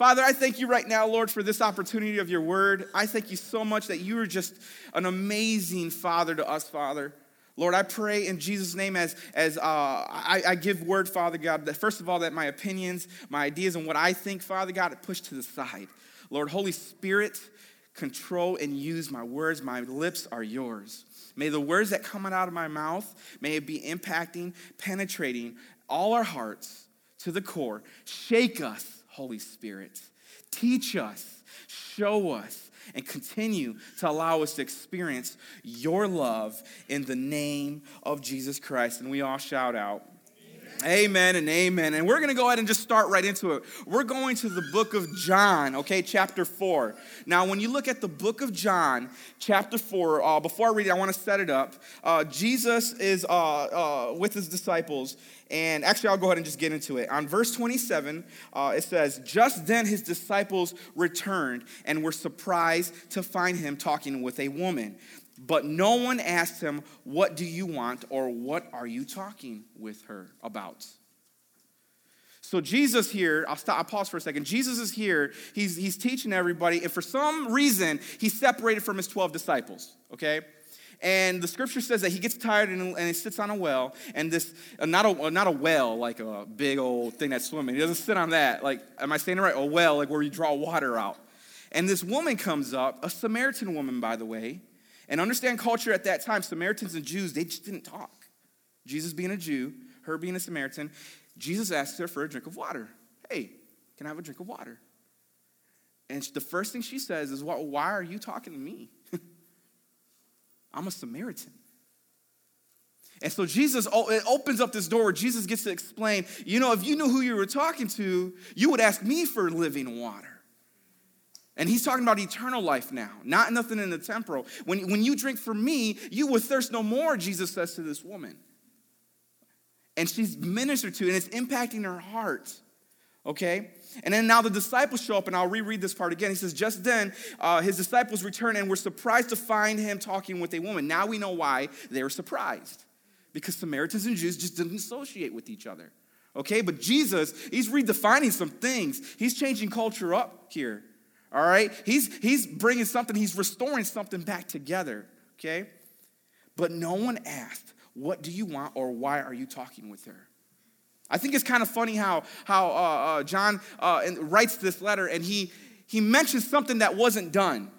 Father, I thank you right now, Lord, for this opportunity of your word. I thank you so much that you are just an amazing Father to us, Father. Lord, I pray in Jesus' name as, as uh, I, I, give word, Father God, that first of all, that my opinions, my ideas, and what I think, Father God, pushed to the side. Lord, Holy Spirit, control and use my words. My lips are yours. May the words that come out of my mouth, may it be impacting, penetrating all our hearts to the core. Shake us, Holy Spirit. Teach us, show us, and continue to allow us to experience your love in the name of Jesus Christ. And we all shout out, Amen and amen. And we're going to go ahead and just start right into it. We're going to the book of John, okay, chapter 4. Now, when you look at the book of John, chapter 4, uh, before I read it, I want to set it up. Uh, Jesus is uh, uh, with his disciples, and actually, I'll go ahead and just get into it. On verse 27, uh, it says, Just then his disciples returned and were surprised to find him talking with a woman. But no one asked him, What do you want? or What are you talking with her about? So Jesus here, I'll stop, I'll pause for a second. Jesus is here, he's, he's teaching everybody, and for some reason, he's separated from his 12 disciples, okay? And the scripture says that he gets tired and, and he sits on a well, and this, uh, not, a, not a well like a big old thing that's swimming. He doesn't sit on that. Like, am I saying it right? A well, like where you draw water out. And this woman comes up, a Samaritan woman, by the way, and understand culture at that time, Samaritans and Jews, they just didn't talk. Jesus being a Jew, her being a Samaritan, Jesus asked her for a drink of water. Hey, can I have a drink of water? And the first thing she says is, Why are you talking to me? I'm a Samaritan. And so Jesus oh, it opens up this door where Jesus gets to explain, you know, if you knew who you were talking to, you would ask me for living water. And he's talking about eternal life now, not nothing in the temporal. When, when you drink from me, you will thirst no more, Jesus says to this woman. And she's ministered to, and it's impacting her heart. Okay? And then now the disciples show up, and I'll reread this part again. He says, Just then, uh, his disciples returned and were surprised to find him talking with a woman. Now we know why they were surprised. Because Samaritans and Jews just didn't associate with each other. Okay? But Jesus, he's redefining some things, he's changing culture up here. All right? He's, he's bringing something, he's restoring something back together, okay? But no one asked, What do you want or why are you talking with her? I think it's kind of funny how, how uh, uh, John uh, writes this letter and he, he mentions something that wasn't done.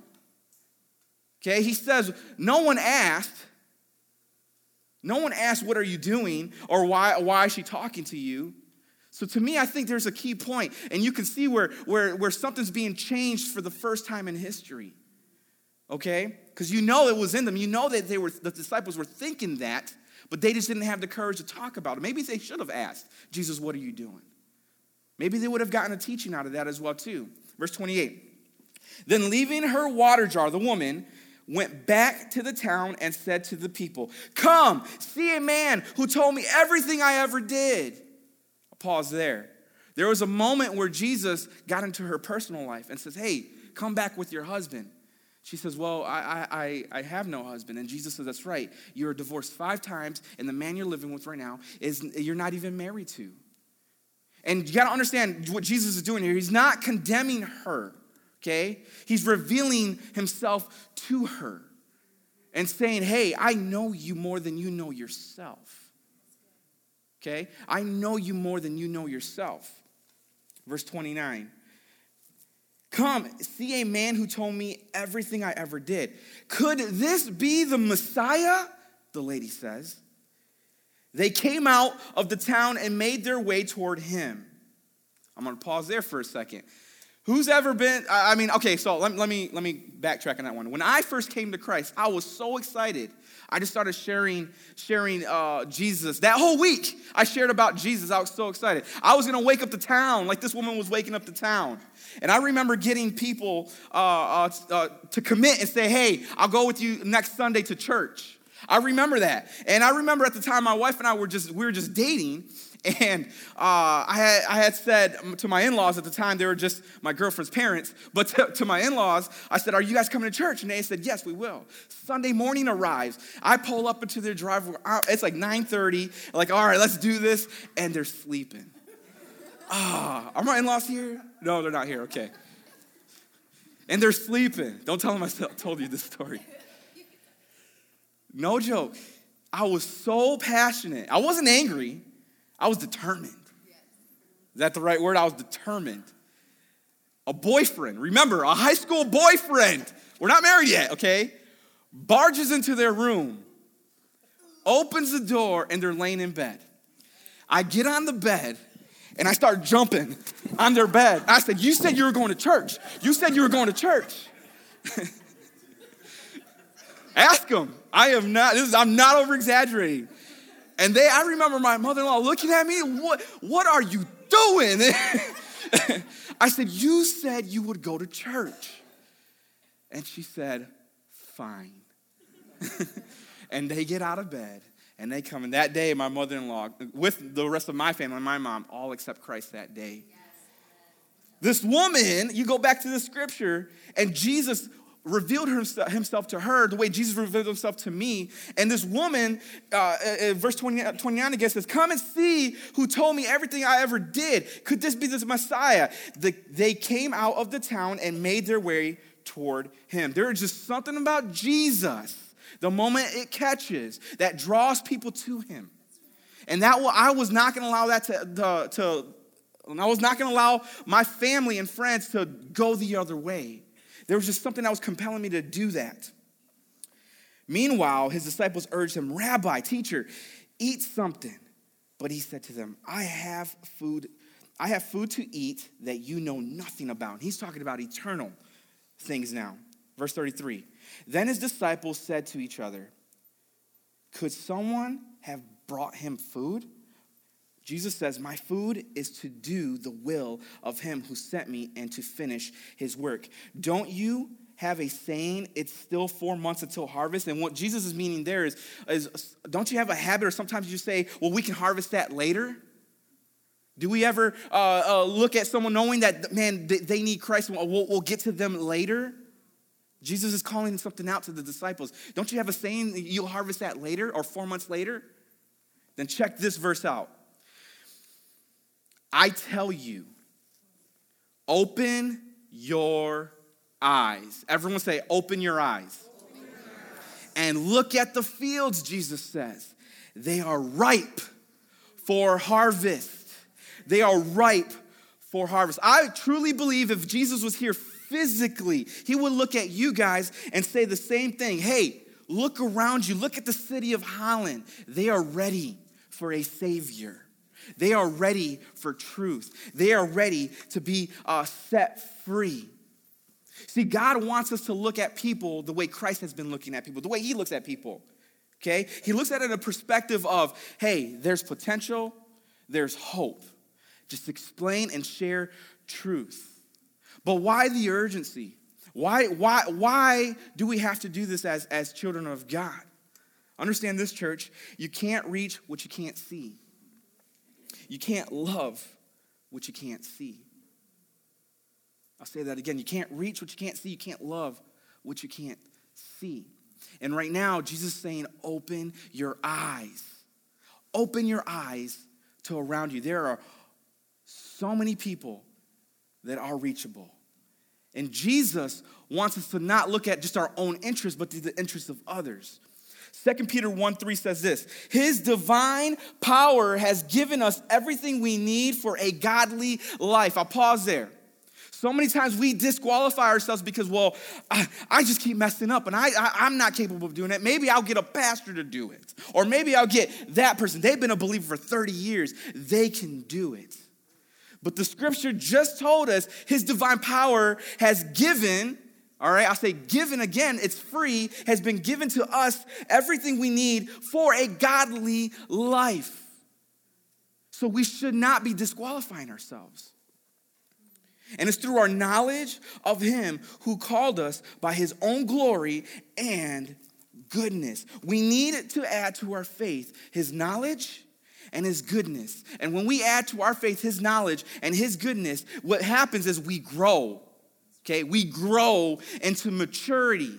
Okay? He says, No one asked. No one asked, What are you doing? or Why, why is she talking to you? So to me, I think there's a key point, and you can see where, where, where something's being changed for the first time in history. Okay? Because you know it was in them. You know that they were the disciples were thinking that, but they just didn't have the courage to talk about it. Maybe they should have asked, Jesus, what are you doing? Maybe they would have gotten a teaching out of that as well, too. Verse 28. Then leaving her water jar, the woman went back to the town and said to the people, Come, see a man who told me everything I ever did pause there. There was a moment where Jesus got into her personal life and says, Hey, come back with your husband. She says, Well, I, I, I have no husband. And Jesus says, That's right. You're divorced five times, and the man you're living with right now is you're not even married to. And you got to understand what Jesus is doing here. He's not condemning her, okay? He's revealing himself to her and saying, Hey, I know you more than you know yourself okay? I know you more than you know yourself. Verse 29. Come, see a man who told me everything I ever did. Could this be the Messiah? The lady says. They came out of the town and made their way toward him. I'm gonna pause there for a second. Who's ever been, I mean, okay, so let, let, me, let me backtrack on that one. When I first came to Christ, I was so excited I just started sharing, sharing uh, Jesus. That whole week, I shared about Jesus. I was so excited. I was gonna wake up the town like this woman was waking up the town. And I remember getting people uh, uh, uh, to commit and say, hey, I'll go with you next Sunday to church. I remember that. And I remember at the time my wife and I were just, we were just dating. And uh, I, had, I had said to my in laws at the time, they were just my girlfriend's parents, but to, to my in laws, I said, Are you guys coming to church? And they said, Yes, we will. Sunday morning arrives. I pull up into their driveway. It's like 9.30. like, All right, let's do this. And they're sleeping. Ah, are my in laws here? No, they're not here. Okay. And they're sleeping. Don't tell them I told you this story. No joke. I was so passionate. I wasn't angry, I was determined. Is that the right word? I was determined. A boyfriend, remember, a high school boyfriend, we're not married yet, okay? Barges into their room, opens the door, and they're laying in bed. I get on the bed and I start jumping on their bed. I said, You said you were going to church. You said you were going to church. Ask them. I am not, this is, I'm not over exaggerating. And they, I remember my mother in law looking at me, what, what are you doing? I said, You said you would go to church. And she said, Fine. and they get out of bed and they come. And that day, my mother in law, with the rest of my family, and my mom, all accept Christ that day. This woman, you go back to the scripture, and Jesus revealed himself to her the way Jesus revealed himself to me. And this woman, uh, uh verse 20, 29 again says, Come and see who told me everything I ever did. Could this be the Messiah? The, they came out of the town and made their way toward him. There is just something about Jesus, the moment it catches, that draws people to him. And that I was not going to allow that to, to, to I was not going to allow my family and friends to go the other way. There was just something that was compelling me to do that. Meanwhile, his disciples urged him, Rabbi, teacher, eat something. But he said to them, I have food, I have food to eat that you know nothing about. He's talking about eternal things now. Verse 33. Then his disciples said to each other, Could someone have brought him food? Jesus says, My food is to do the will of him who sent me and to finish his work. Don't you have a saying, it's still four months until harvest? And what Jesus is meaning there is, is don't you have a habit, or sometimes you say, Well, we can harvest that later? Do we ever uh, uh, look at someone knowing that, man, they need Christ we'll, we'll get to them later? Jesus is calling something out to the disciples. Don't you have a saying you'll harvest that later or four months later? Then check this verse out. I tell you, open your eyes. Everyone say, open your eyes. And look at the fields, Jesus says. They are ripe for harvest. They are ripe for harvest. I truly believe if Jesus was here physically, he would look at you guys and say the same thing. Hey, look around you. Look at the city of Holland. They are ready for a Savior. They are ready for truth. They are ready to be uh, set free. See, God wants us to look at people the way Christ has been looking at people, the way He looks at people. Okay? He looks at it in a perspective of, hey, there's potential, there's hope. Just explain and share truth. But why the urgency? Why, why, why do we have to do this as, as children of God? Understand this, church. You can't reach what you can't see. You can't love what you can't see. I'll say that again. You can't reach what you can't see. You can't love what you can't see. And right now, Jesus is saying, open your eyes. Open your eyes to around you. There are so many people that are reachable. And Jesus wants us to not look at just our own interests, but the interests of others. 2 Peter 1 3 says this His divine power has given us everything we need for a godly life. I'll pause there. So many times we disqualify ourselves because, well, I, I just keep messing up and I, I, am not capable of doing it. Maybe I'll get a pastor to do it. Or maybe I'll get that person. They've been a believer for 30 years. They can do it. But the scripture just told us his divine power has given all right, I'll say given again, it's free, has been given to us everything we need for a godly life. So we should not be disqualifying ourselves. And it's through our knowledge of Him who called us by His own glory and goodness. We need to add to our faith His knowledge and His goodness. And when we add to our faith His knowledge and His goodness, what happens is we grow okay? We grow into maturity.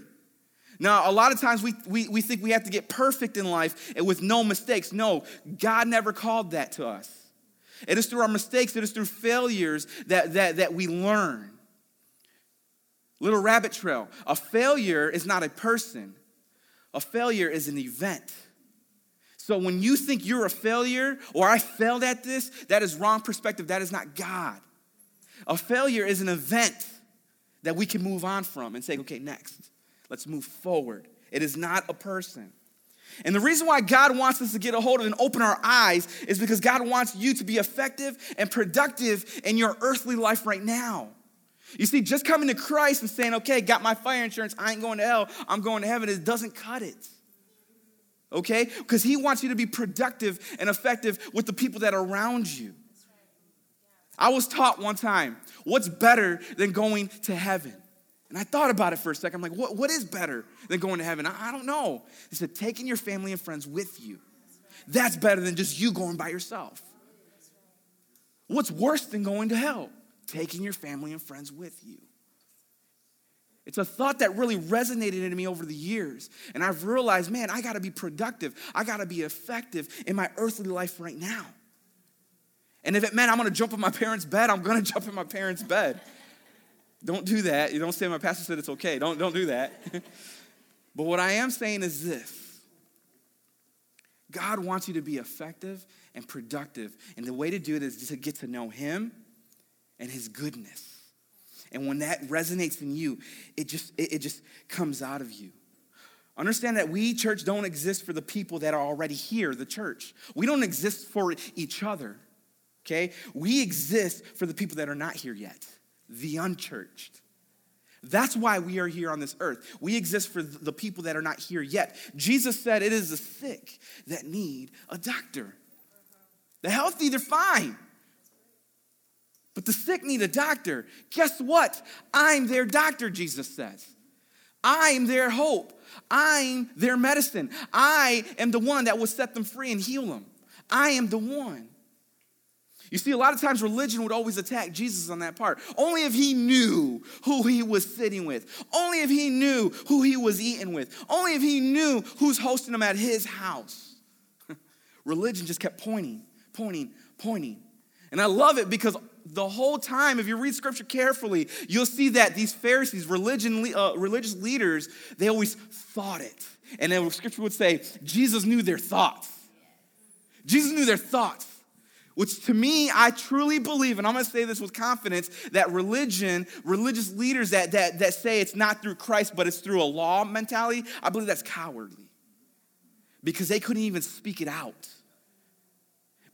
Now, a lot of times we, we, we think we have to get perfect in life and with no mistakes. No, God never called that to us. It is through our mistakes, it is through failures that, that, that we learn. Little rabbit trail. A failure is not a person, a failure is an event. So when you think you're a failure or I failed at this, that is wrong perspective. That is not God. A failure is an event that we can move on from and say, okay, next, let's move forward. It is not a person. And the reason why God wants us to get a hold of and open our eyes is because God wants you to be effective and productive in your earthly life right now. You see, just coming to Christ and saying, okay, got my fire insurance, I ain't going to hell, I'm going to heaven, it doesn't cut it. Okay? Because He wants you to be productive and effective with the people that are around you. I was taught one time, what's better than going to heaven? And I thought about it for a second. I'm like, what, what is better than going to heaven? I, I don't know. He said, taking your family and friends with you. That's better than just you going by yourself. What's worse than going to hell? Taking your family and friends with you. It's a thought that really resonated in me over the years. And I've realized, man, I gotta be productive. I gotta be effective in my earthly life right now. And if it meant I'm gonna jump in my parents' bed, I'm gonna jump in my parents' bed. Don't do that. You don't say my pastor said it's okay. Don't, don't do that. but what I am saying is this God wants you to be effective and productive. And the way to do it is to get to know Him and His goodness. And when that resonates in you, it just, it, it just comes out of you. Understand that we, church, don't exist for the people that are already here, the church. We don't exist for each other, okay? We exist for the people that are not here yet the unchurched. That's why we are here on this earth. We exist for the people that are not here yet. Jesus said it is the sick that need a doctor. The healthy, they're fine. But the sick need a doctor. Guess what? I'm their doctor, Jesus says. I'm their hope. I'm their medicine. I am the one that will set them free and heal them. I am the one. You see, a lot of times religion would always attack Jesus on that part. Only if he knew who he was sitting with. Only if he knew who he was eating with. Only if he knew who's hosting him at his house. religion just kept pointing, pointing, pointing. And I love it because the whole time, if you read scripture carefully, you'll see that these Pharisees, religion, uh, religious leaders, they always thought it. And then scripture would say, Jesus knew their thoughts. Jesus knew their thoughts. Which to me, I truly believe, and I'm gonna say this with confidence, that religion, religious leaders that, that, that say it's not through Christ, but it's through a law mentality, I believe that's cowardly. Because they couldn't even speak it out.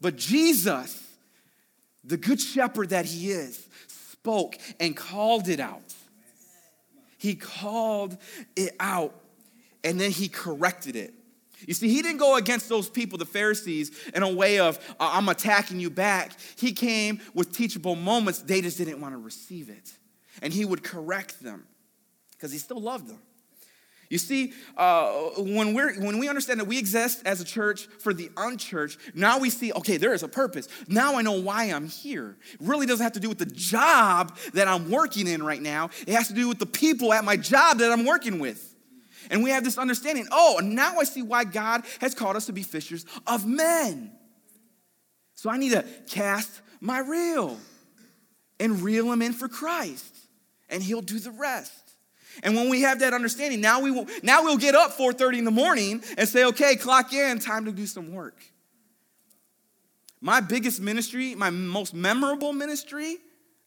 But Jesus, the good shepherd that he is, spoke and called it out. He called it out and then he corrected it. You see, he didn't go against those people, the Pharisees, in a way of, uh, I'm attacking you back. He came with teachable moments. They just didn't want to receive it. And he would correct them because he still loved them. You see, uh, when, we're, when we understand that we exist as a church for the unchurched, now we see, okay, there is a purpose. Now I know why I'm here. It really doesn't have to do with the job that I'm working in right now, it has to do with the people at my job that I'm working with. And we have this understanding oh, now I see why God has called us to be fishers of men. So I need to cast my reel and reel them in for Christ, and He'll do the rest. And when we have that understanding, now we will now we'll get up 4:30 in the morning and say, okay, clock in, time to do some work. My biggest ministry, my most memorable ministry,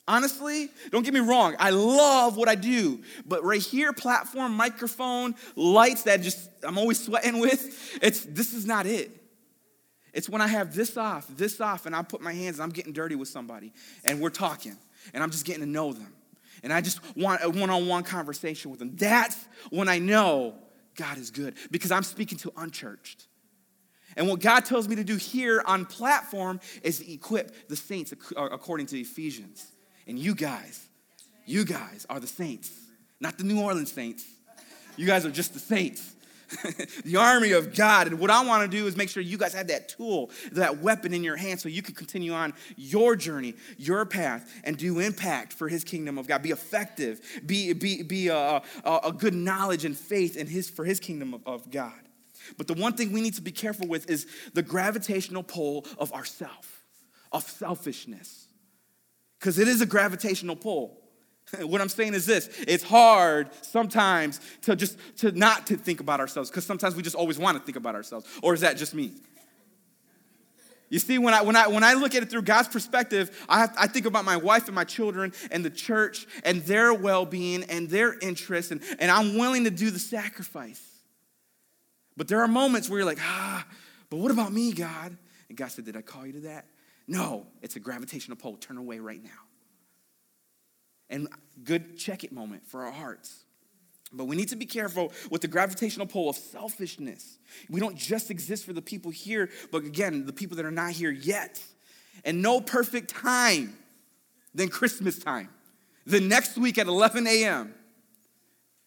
Honestly, don't get me wrong, I love what I do, but right here, platform, microphone, lights that just I'm always sweating with, it's this is not it. It's when I have this off, this off, and I put my hands and I'm getting dirty with somebody and we're talking and I'm just getting to know them. And I just want a one-on-one conversation with them. That's when I know God is good because I'm speaking to unchurched. And what God tells me to do here on platform is equip the saints according to Ephesians. And you guys, you guys are the saints, not the New Orleans saints. You guys are just the saints. the army of God. And what I want to do is make sure you guys have that tool, that weapon in your hand so you can continue on your journey, your path, and do impact for his kingdom of God. Be effective, be, be, be a, a, a good knowledge and faith in his, for his kingdom of, of God. But the one thing we need to be careful with is the gravitational pull of ourself of selfishness. Because it is a gravitational pull. what I'm saying is this it's hard sometimes to just to not to think about ourselves because sometimes we just always want to think about ourselves. Or is that just me? You see, when I, when, I, when I look at it through God's perspective, I, have, I think about my wife and my children and the church and their well being and their interests, and, and I'm willing to do the sacrifice. But there are moments where you're like, ah, but what about me, God? And God said, Did I call you to that? No, it's a gravitational pull. Turn away right now. And good check it moment for our hearts. But we need to be careful with the gravitational pull of selfishness. We don't just exist for the people here, but again, the people that are not here yet. And no perfect time than Christmas time. The next week at 11 a.m.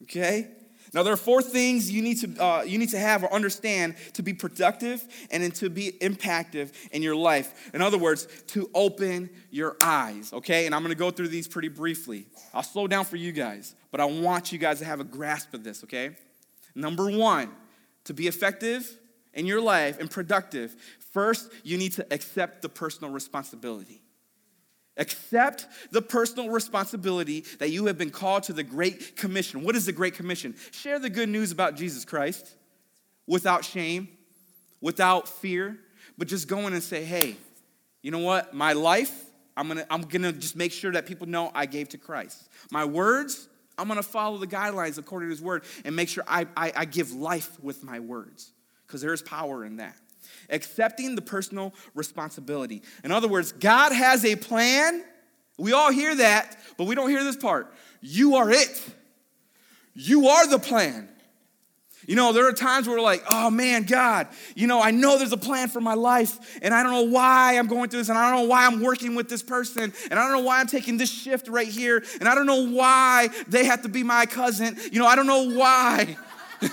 Okay? Now, there are four things you need to, uh, you need to have or understand to be productive and to be impactful in your life. In other words, to open your eyes, okay? And I'm gonna go through these pretty briefly. I'll slow down for you guys, but I want you guys to have a grasp of this, okay? Number one, to be effective in your life and productive, first, you need to accept the personal responsibility. Accept the personal responsibility that you have been called to the Great Commission. What is the Great Commission? Share the good news about Jesus Christ without shame, without fear, but just go in and say, hey, you know what? My life, I'm gonna, I'm gonna just make sure that people know I gave to Christ. My words, I'm gonna follow the guidelines according to his word and make sure I, I, I give life with my words, because there is power in that accepting the personal responsibility. In other words, God has a plan. We all hear that, but we don't hear this part. You are it. You are the plan. You know, there are times where we're like, oh man, God, you know, I know there's a plan for my life, and I don't know why I'm going through this, and I don't know why I'm working with this person, and I don't know why I'm taking this shift right here, and I don't know why they have to be my cousin. You know, I don't know why.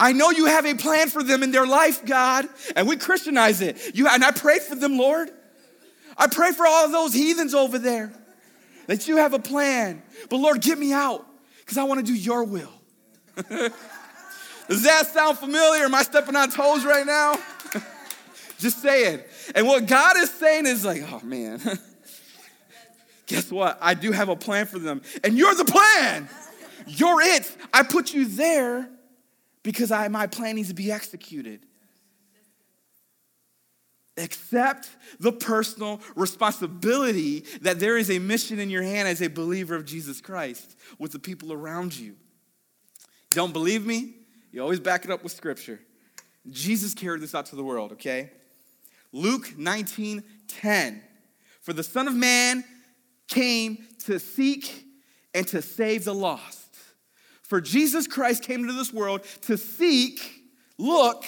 I know you have a plan for them in their life, God, and we Christianize it. You, and I pray for them, Lord. I pray for all those heathens over there that you have a plan. But Lord, get me out because I want to do your will. Does that sound familiar? Am I stepping on toes right now? Just say it. And what God is saying is like, oh man, guess what? I do have a plan for them. And you're the plan. You're it. I put you there because I, my plan needs to be executed. Accept the personal responsibility that there is a mission in your hand as a believer of Jesus Christ with the people around you. Don't believe me? You always back it up with scripture. Jesus carried this out to the world, okay? Luke 19 10. For the Son of Man came to seek and to save the lost. For Jesus Christ came into this world to seek, look,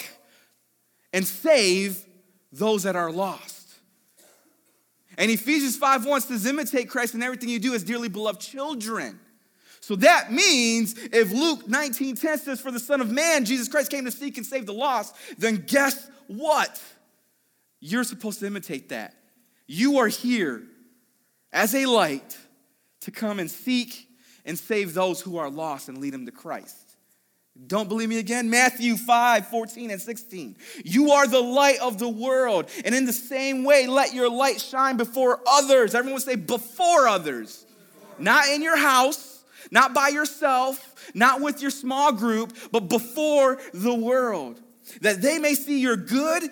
and save those that are lost. And Ephesians 5 1 says, imitate Christ in everything you do as dearly beloved children. So that means if Luke 19 10 says, For the Son of Man, Jesus Christ came to seek and save the lost, then guess what? You're supposed to imitate that. You are here as a light to come and seek and save those who are lost and lead them to Christ. Don't believe me again? Matthew 5, 14 and 16. You are the light of the world. And in the same way, let your light shine before others. Everyone say, before others. Not in your house, not by yourself, not with your small group, but before the world that they may see your good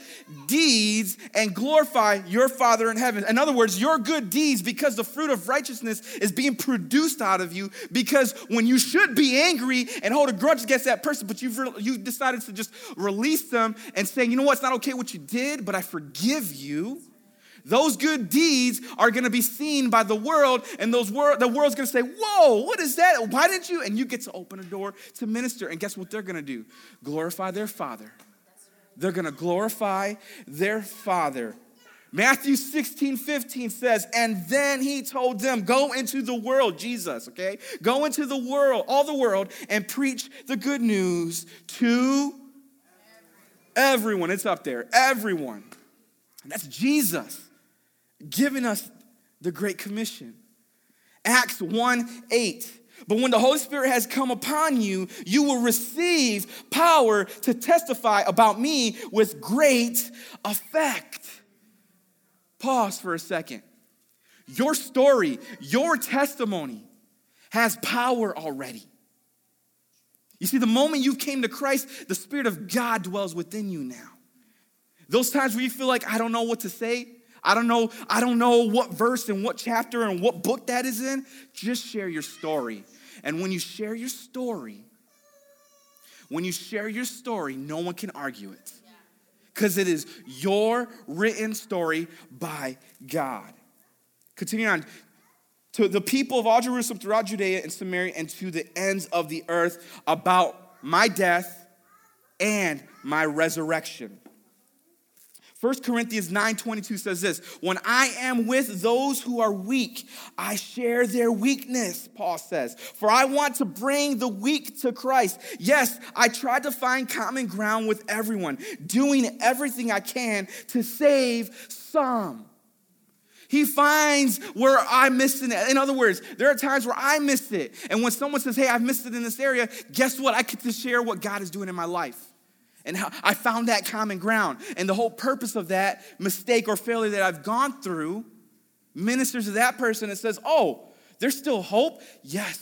deeds and glorify your Father in heaven. In other words, your good deeds, because the fruit of righteousness is being produced out of you, because when you should be angry and hold a grudge against that person, but you've, you decided to just release them and saying, you know what, it's not okay what you did, but I forgive you. Those good deeds are going to be seen by the world, and those wor- the world's going to say, "Whoa, what is that? Why didn't you?" And you get to open a door to minister, and guess what they're going to do? Glorify their Father they're going to glorify their Father. Matthew 16, 15 says, and then he told them, Go into the world, Jesus, okay? Go into the world, all the world, and preach the good news to everyone. It's up there, everyone. And that's Jesus giving us the Great Commission. Acts 1 8 but when the Holy Spirit has come upon you, you will receive power to testify about me with great effect. Pause for a second. Your story, your testimony has power already. You see, the moment you came to Christ, the Spirit of God dwells within you now. Those times where you feel like, I don't know what to say, I don't know, I don't know what verse and what chapter and what book that is in, just share your story. And when you share your story, when you share your story, no one can argue it. Because it is your written story by God. Continue on. To the people of all Jerusalem throughout Judea and Samaria and to the ends of the earth about my death and my resurrection. 1 Corinthians 9:22 says this, "When I am with those who are weak, I share their weakness," Paul says. "For I want to bring the weak to Christ. Yes, I tried to find common ground with everyone, doing everything I can to save some." He finds where I missed it. In other words, there are times where I missed it. And when someone says, Hey, I've missed it in this area, guess what? I get to share what God is doing in my life and how I found that common ground. And the whole purpose of that mistake or failure that I've gone through ministers to that person and says, Oh, there's still hope? Yes,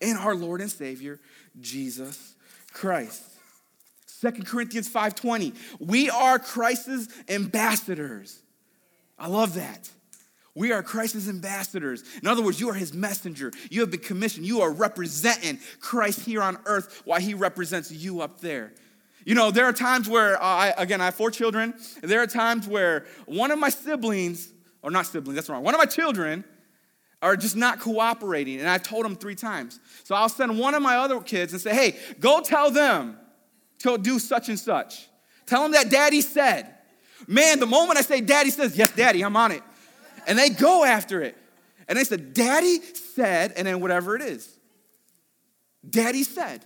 in our Lord and Savior, Jesus Christ. 2 Corinthians 5:20. We are Christ's ambassadors. I love that. We are Christ's ambassadors. In other words, you are his messenger. You have been commissioned. You are representing Christ here on earth while he represents you up there. You know, there are times where, uh, I, again, I have four children. there are times where one of my siblings, or not siblings, that's wrong, one of my children are just not cooperating. And I've told them three times. So I'll send one of my other kids and say, hey, go tell them to do such and such. Tell them that daddy said. Man, the moment I say daddy says, yes, daddy, I'm on it. And they go after it. And they said, daddy said, and then whatever it is. Daddy said.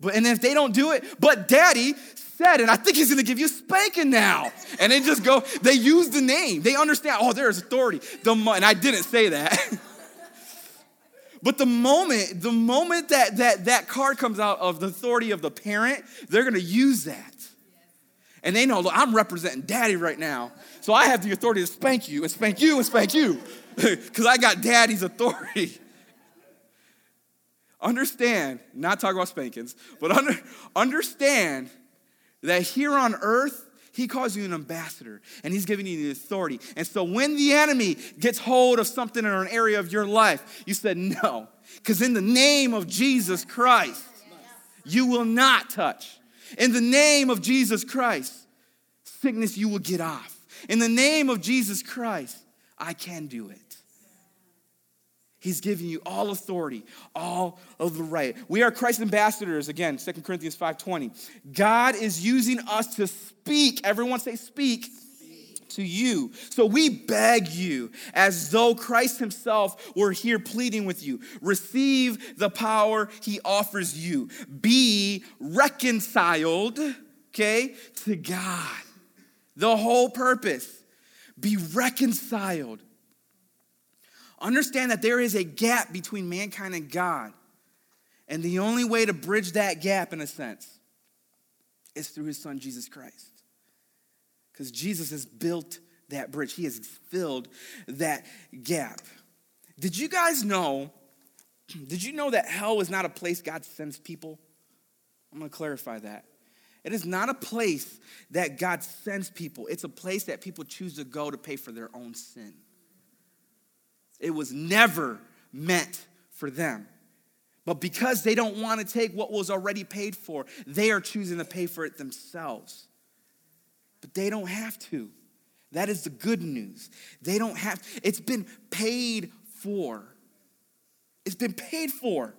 But, and if they don't do it, but daddy said, and I think he's gonna give you spanking now. And they just go, they use the name. They understand, oh, there is authority. The, and I didn't say that. but the moment, the moment that, that that card comes out of the authority of the parent, they're gonna use that. And they know, look, I'm representing daddy right now. So I have the authority to spank you and spank you and spank you. Because I got daddy's authority. Understand, not talk about spankings, but under, understand that here on earth, he calls you an ambassador and he's giving you the authority. And so when the enemy gets hold of something in an area of your life, you said no. Because in the name of Jesus Christ, you will not touch. In the name of Jesus Christ, sickness you will get off. In the name of Jesus Christ, I can do it. He's giving you all authority, all of the right. We are Christ's ambassadors, again, 2 Corinthians 5.20. God is using us to speak. Everyone say speak to you. So we beg you, as though Christ Himself were here pleading with you, receive the power He offers you. Be reconciled, okay, to God. The whole purpose. Be reconciled Understand that there is a gap between mankind and God. And the only way to bridge that gap, in a sense, is through his son, Jesus Christ. Because Jesus has built that bridge, he has filled that gap. Did you guys know? Did you know that hell is not a place God sends people? I'm gonna clarify that. It is not a place that God sends people, it's a place that people choose to go to pay for their own sin. It was never meant for them. But because they don't want to take what was already paid for, they are choosing to pay for it themselves. But they don't have to. That is the good news. They don't have, it's been paid for. It's been paid for.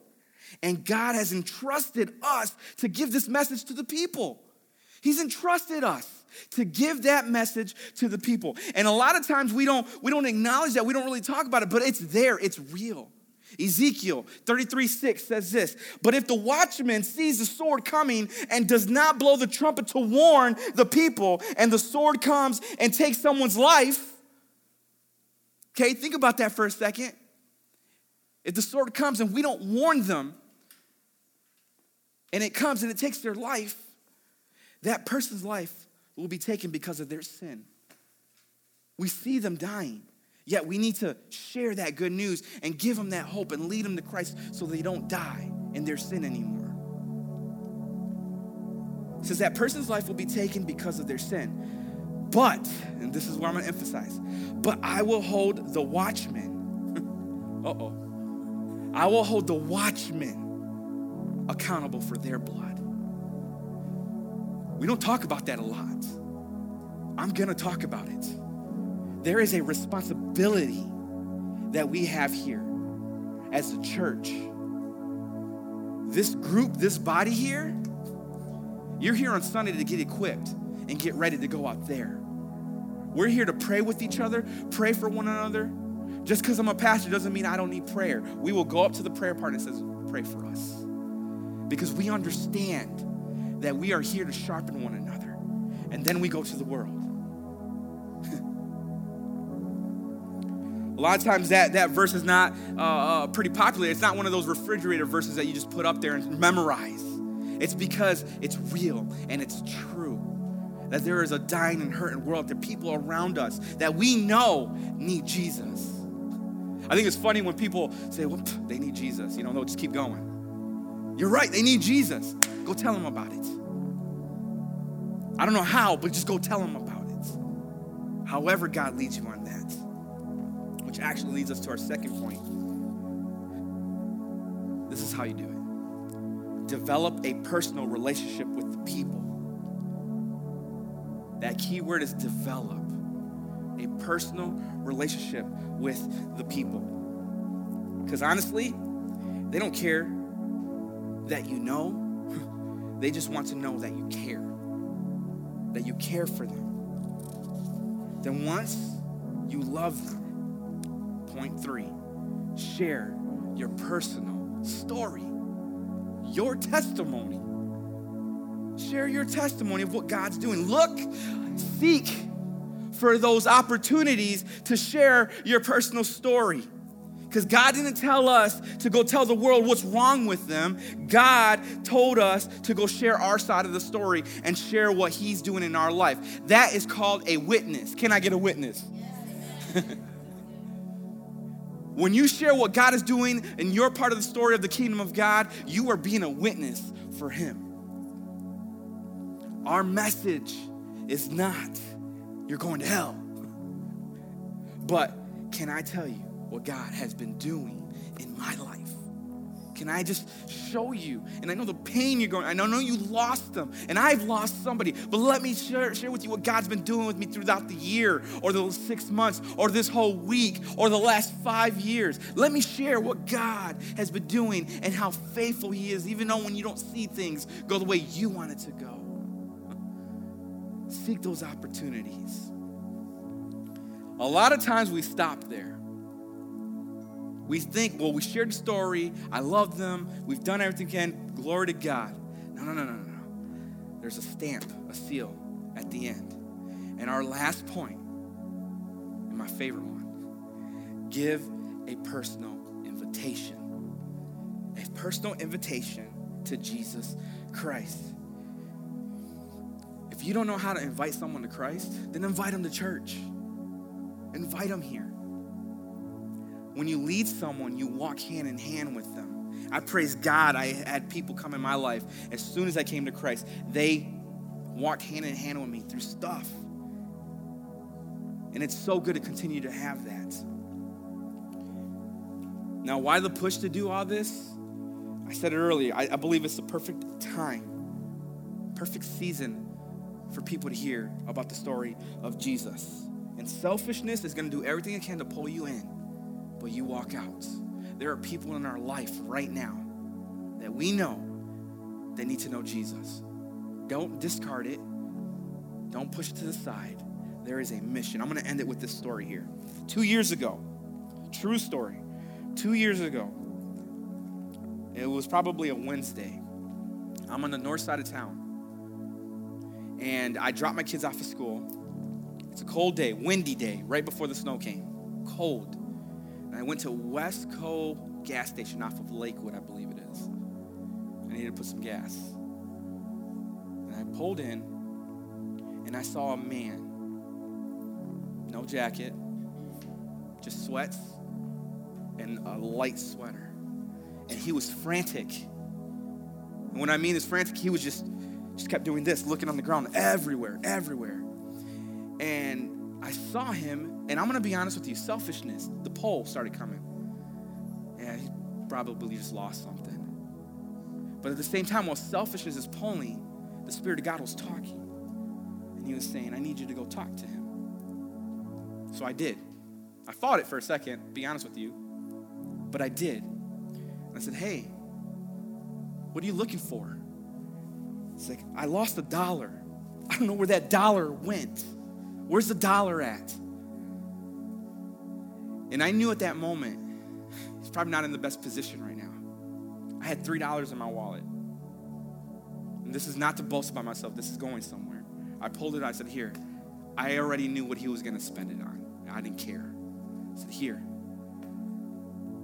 And God has entrusted us to give this message to the people. He's entrusted us to give that message to the people. And a lot of times we don't we don't acknowledge that. We don't really talk about it, but it's there. It's real. Ezekiel 33 6 says this But if the watchman sees the sword coming and does not blow the trumpet to warn the people, and the sword comes and takes someone's life, okay, think about that for a second. If the sword comes and we don't warn them, and it comes and it takes their life, that person's life will be taken because of their sin. We see them dying. Yet we need to share that good news and give them that hope and lead them to Christ so they don't die in their sin anymore. It says that person's life will be taken because of their sin. But, and this is where I'm gonna emphasize, but I will hold the watchman. uh oh. I will hold the watchman accountable for their blood. We don't talk about that a lot. I'm gonna talk about it. There is a responsibility that we have here as a church. This group, this body here, you're here on Sunday to get equipped and get ready to go out there. We're here to pray with each other, pray for one another. Just because I'm a pastor doesn't mean I don't need prayer. We will go up to the prayer part and says, pray for us. Because we understand that we are here to sharpen one another. And then we go to the world. a lot of times that, that verse is not uh, uh, pretty popular. It's not one of those refrigerator verses that you just put up there and memorize. It's because it's real and it's true. That there is a dying and hurting world. Are people around us that we know need Jesus. I think it's funny when people say, well, they need Jesus. You know, they'll just keep going. You're right, they need Jesus. Go tell them about it. I don't know how, but just go tell them about it. However, God leads you on that. Which actually leads us to our second point. This is how you do it develop a personal relationship with the people. That key word is develop a personal relationship with the people. Because honestly, they don't care that you know, they just want to know that you care, that you care for them. Then once you love them, point three, share your personal story your testimony. Share your testimony of what God's doing. Look, seek for those opportunities to share your personal story. Because God didn't tell us to go tell the world what's wrong with them. God told us to go share our side of the story and share what He's doing in our life. That is called a witness. Can I get a witness? When you share what God is doing in your part of the story of the kingdom of God, you are being a witness for Him. Our message is not, you're going to hell. But can I tell you what God has been doing in my life? Can I just show you? And I know the pain you're going. I know you lost them, and I've lost somebody. But let me share, share with you what God's been doing with me throughout the year, or the six months, or this whole week, or the last five years. Let me share what God has been doing and how faithful He is, even though when you don't see things go the way you want it to go. Seek those opportunities. A lot of times we stop there. We think, well, we shared the story. I love them. We've done everything we can. Glory to God. No, no, no, no, no. There's a stamp, a seal at the end. And our last point, and my favorite one, give a personal invitation. A personal invitation to Jesus Christ. If you don't know how to invite someone to Christ, then invite them to church. Invite them here. When you lead someone, you walk hand in hand with them. I praise God, I had people come in my life as soon as I came to Christ. They walked hand in hand with me through stuff. And it's so good to continue to have that. Now, why the push to do all this? I said it earlier. I, I believe it's the perfect time, perfect season for people to hear about the story of Jesus. And selfishness is going to do everything it can to pull you in but you walk out. There are people in our life right now that we know that need to know Jesus. Don't discard it, don't push it to the side. There is a mission. I'm going to end it with this story here. Two years ago, true story, two years ago, it was probably a Wednesday. I'm on the north side of town. And I dropped my kids off of school. It's a cold day, windy day, right before the snow came. Cold. I went to Wesco gas station off of Lakewood, I believe it is. I needed to put some gas. And I pulled in and I saw a man no jacket, just sweats and a light sweater. And he was frantic. And when I mean is frantic, he was just just kept doing this, looking on the ground everywhere, everywhere. And I saw him, and I'm gonna be honest with you, selfishness, the pole started coming. Yeah, he probably just lost something. But at the same time, while selfishness is pulling, the Spirit of God was talking. And he was saying, I need you to go talk to him. So I did. I fought it for a second, be honest with you. But I did. I said, Hey, what are you looking for? It's like, I lost a dollar. I don't know where that dollar went. Where's the dollar at? And I knew at that moment, he's probably not in the best position right now. I had $3 in my wallet. And this is not to boast about myself, this is going somewhere. I pulled it, I said, Here. I already knew what he was going to spend it on. I didn't care. I said, Here.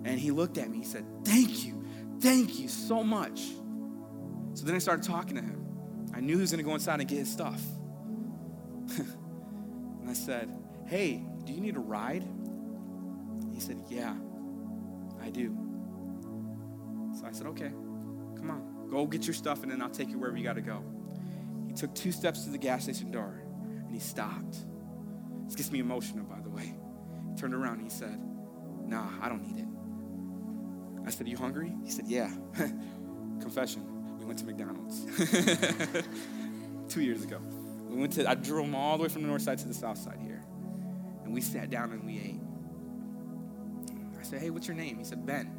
And he looked at me, he said, Thank you. Thank you so much. So then I started talking to him. I knew he was going to go inside and get his stuff. and I said, Hey, do you need a ride? He said, Yeah, I do. So I said, Okay, come on, go get your stuff and then I'll take you wherever you got to go. He took two steps to the gas station door and he stopped. This gets me emotional, by the way. He turned around and he said, Nah, I don't need it. I said, Are You hungry? He said, Yeah. Confession. We went to McDonald's two years ago. We went to, I drove him all the way from the north side to the south side here. And we sat down and we ate. Said, Hey, what's your name? He said, Ben.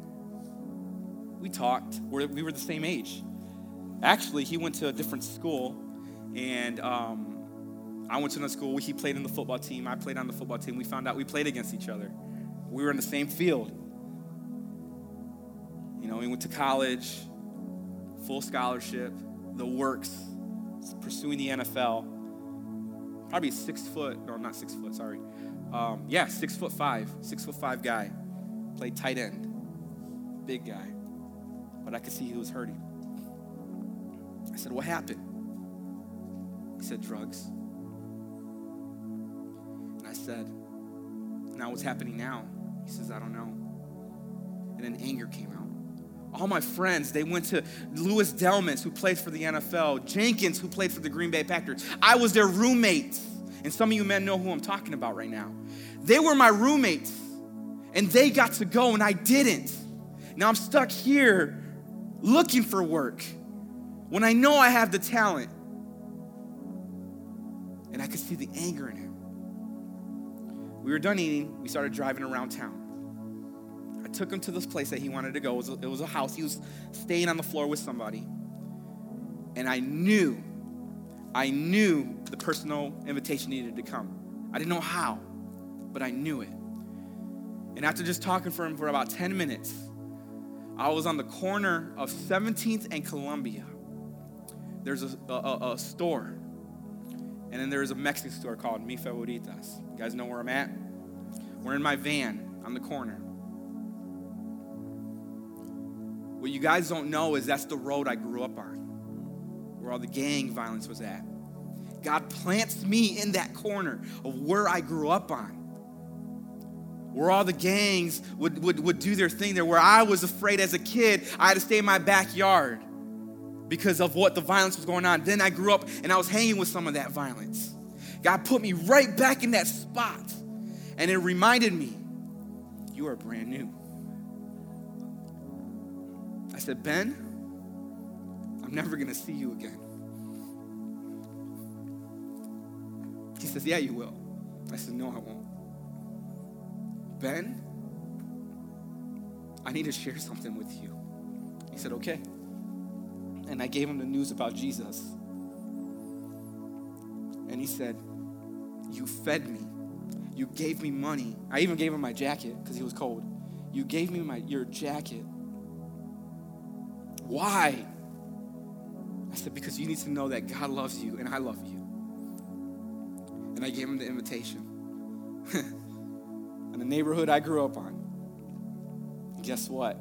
We talked. We're, we were the same age. Actually, he went to a different school, and um, I went to another school. He played in the football team. I played on the football team. We found out we played against each other. We were in the same field. You know, he went to college, full scholarship, the works, pursuing the NFL. Probably six foot, no, not six foot, sorry. Um, yeah, six foot five, six foot five guy. Played tight end, big guy. But I could see he was hurting. I said, What happened? He said, Drugs. And I said, Now what's happening now? He says, I don't know. And then anger came out. All my friends, they went to Lewis Delmas, who played for the NFL, Jenkins, who played for the Green Bay Packers. I was their roommates. And some of you men know who I'm talking about right now. They were my roommates, and they got to go, and I didn't. Now I'm stuck here looking for work when I know I have the talent. And I could see the anger in him. We were done eating, we started driving around town. I took him to this place that he wanted to go. It was, a, it was a house. He was staying on the floor with somebody. And I knew, I knew the personal invitation needed to come. I didn't know how, but I knew it. And after just talking for him for about 10 minutes, I was on the corner of 17th and Columbia. There's a, a, a store, and then there's a Mexican store called Mi Favoritas. You guys know where I'm at? We're in my van on the corner. What you guys don't know is that's the road I grew up on, where all the gang violence was at. God plants me in that corner of where I grew up on, where all the gangs would, would, would do their thing there, where I was afraid as a kid I had to stay in my backyard because of what the violence was going on. Then I grew up and I was hanging with some of that violence. God put me right back in that spot, and it reminded me, you are brand new. I said, Ben, I'm never to see you again. He says, Yeah, you will. I said, No, I won't. Ben, I need to share something with you. He said, Okay. And I gave him the news about Jesus. And he said, You fed me. You gave me money. I even gave him my jacket because he was cold. You gave me my, your jacket. Why? I said, Because you need to know that God loves you and I love you. And I gave him the invitation. in the neighborhood I grew up on. And guess what?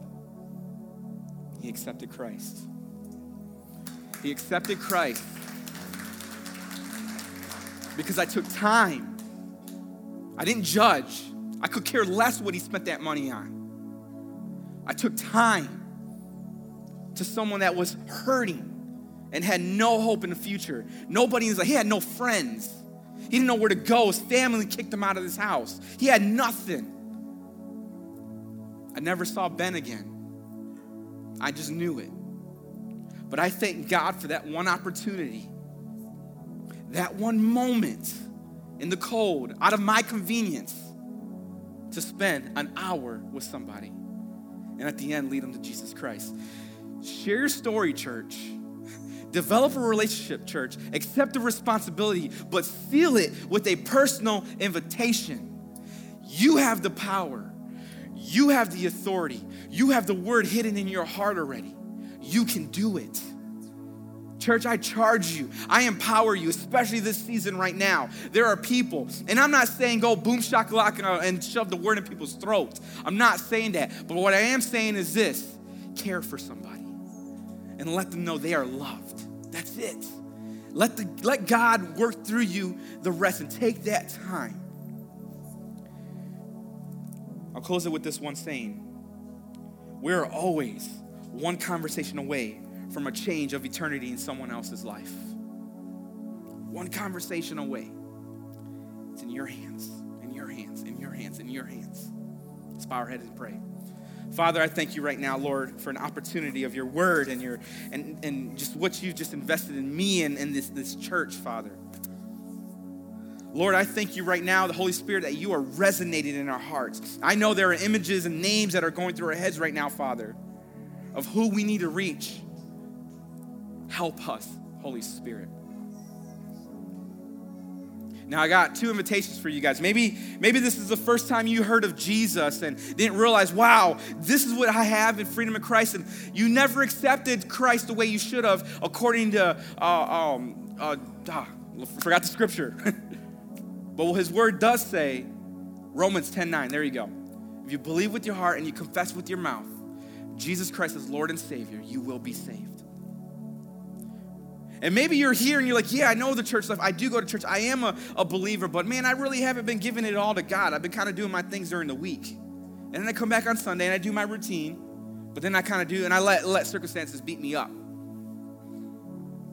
He accepted Christ. He accepted Christ because I took time. I didn't judge. I could care less what he spent that money on. I took time to someone that was hurting and had no hope in the future. Nobody was like, he had no friends. He didn't know where to go. His family kicked him out of his house. He had nothing. I never saw Ben again. I just knew it. But I thank God for that one opportunity, that one moment in the cold, out of my convenience, to spend an hour with somebody. And at the end, lead them to Jesus Christ. Share your story, church. Develop a relationship, church. Accept the responsibility, but seal it with a personal invitation. You have the power, you have the authority, you have the word hidden in your heart already. You can do it. Church, I charge you. I empower you, especially this season right now. There are people, and I'm not saying go boom shakalaka and shove the word in people's throats. I'm not saying that. But what I am saying is this care for somebody and let them know they are loved. That's it. Let, the, let God work through you the rest and take that time. I'll close it with this one saying We're always one conversation away from a change of eternity in someone else's life. One conversation away. It's in your hands, in your hands, in your hands, in your hands. Let's bow our heads and pray. Father, I thank you right now, Lord, for an opportunity of your word and your and, and just what you've just invested in me and, in this, this church, Father. Lord, I thank you right now, the Holy Spirit, that you are resonating in our hearts. I know there are images and names that are going through our heads right now, Father, of who we need to reach. Help us, Holy Spirit. Now I got two invitations for you guys. Maybe maybe this is the first time you heard of Jesus and didn't realize, wow, this is what I have in freedom in Christ, and you never accepted Christ the way you should have, according to uh, um, uh, ah, forgot the scripture. but what His Word does say, Romans 10:9. There you go. If you believe with your heart and you confess with your mouth, Jesus Christ is Lord and Savior, you will be saved. And maybe you're here and you're like, yeah, I know the church life. I do go to church. I am a, a believer, but man, I really haven't been giving it all to God. I've been kind of doing my things during the week. And then I come back on Sunday and I do my routine, but then I kind of do, and I let, let circumstances beat me up.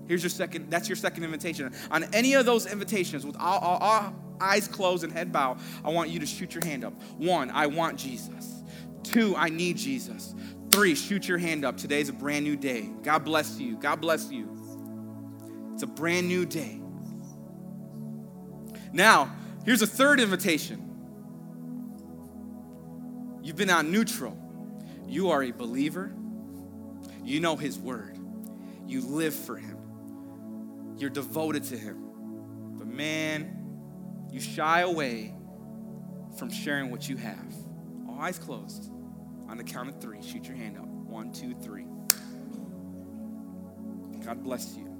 Here's your second, that's your second invitation. On any of those invitations, with all, all, all eyes closed and head bowed, I want you to shoot your hand up. One, I want Jesus. Two, I need Jesus. Three, shoot your hand up. Today's a brand new day. God bless you. God bless you. It's a brand new day. Now, here's a third invitation. You've been on neutral. You are a believer. You know His word. You live for Him. You're devoted to Him. But man, you shy away from sharing what you have. All eyes closed. On the count of three, shoot your hand up. One, two, three. God bless you.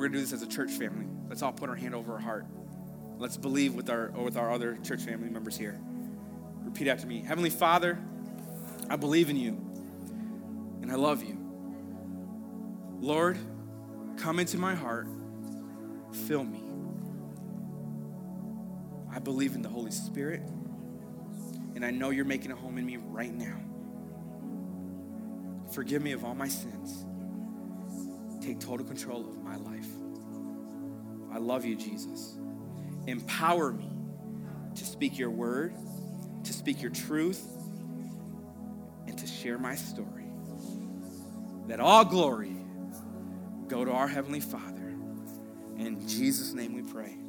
We're gonna do this as a church family. Let's all put our hand over our heart. Let's believe with our with our other church family members here. Repeat after me. Heavenly Father, I believe in you and I love you. Lord, come into my heart, fill me. I believe in the Holy Spirit, and I know you're making a home in me right now. Forgive me of all my sins take total control of my life. I love you, Jesus. Empower me to speak your word, to speak your truth, and to share my story. That all glory go to our Heavenly Father. In Jesus' name we pray.